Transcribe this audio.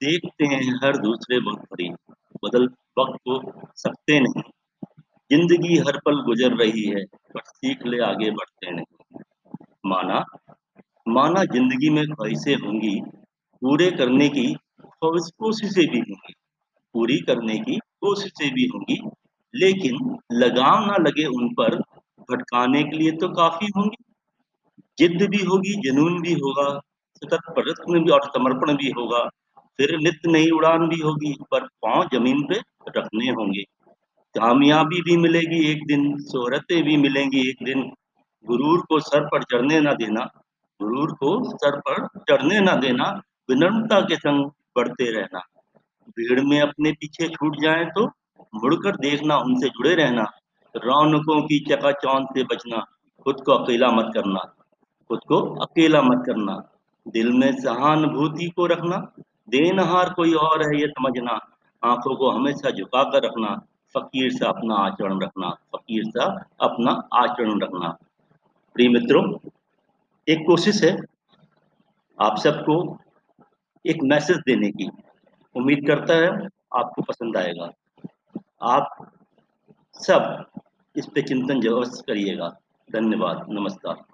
देखते हैं, हर दूसरे वक्त बड़ी बदल वक्त को सकते नहीं। ज़िंदगी हर पल गुजर रही है, पर सीख ले आगे बढ़ते नहीं। माना माना ज़िंदगी में ख्वाहिशें होंगी, पूरे करने की कोशिशें भी होंगी, पूरी करने की कोशिशें भी होंगी, लेकिन लगाम ना लगे उन पर, भटकाने के लिए तो काफ़ी होंगी। जिद्द भी होगी, जुनून भी होगा, सतत प्रयत्न भी और समर्पण भी होगा। फिर नित्य नई उड़ान भी होगी, पर पाँव ज़मीन पे रखने होंगे। कामयाबी भी मिलेगी एक दिन, शोहरतें भी मिलेंगी एक दिन। गुरूर को सर पर चढ़ने ना देना, गुरूर को सर पर चढ़ने ना देना, विनम्रता के संग बढ़ते रहना। भीड़ में अपने पीछे छूट जाए तो मुड़कर देखना, उनसे जुड़े रहना। रौनकों की चकाचौंध से बचना, खुद को अकेला मत करना, खुद को अकेला मत करना। दिल में सहानुभूति को रखना देनहार कोई और है, ये समझना। आँखों को हमेशा झुका कर रखना, फकीर सा अपना आचरण रखना, फकीर सा अपना आचरण रखना। प्रिय मित्रों, एक कोशिश है आप सबको एक मैसेज देने की। उम्मीद करता है आपको पसंद आएगा। आप सब इस पे चिंतन ज़रूर करिएगा। धन्यवाद। नमस्कार।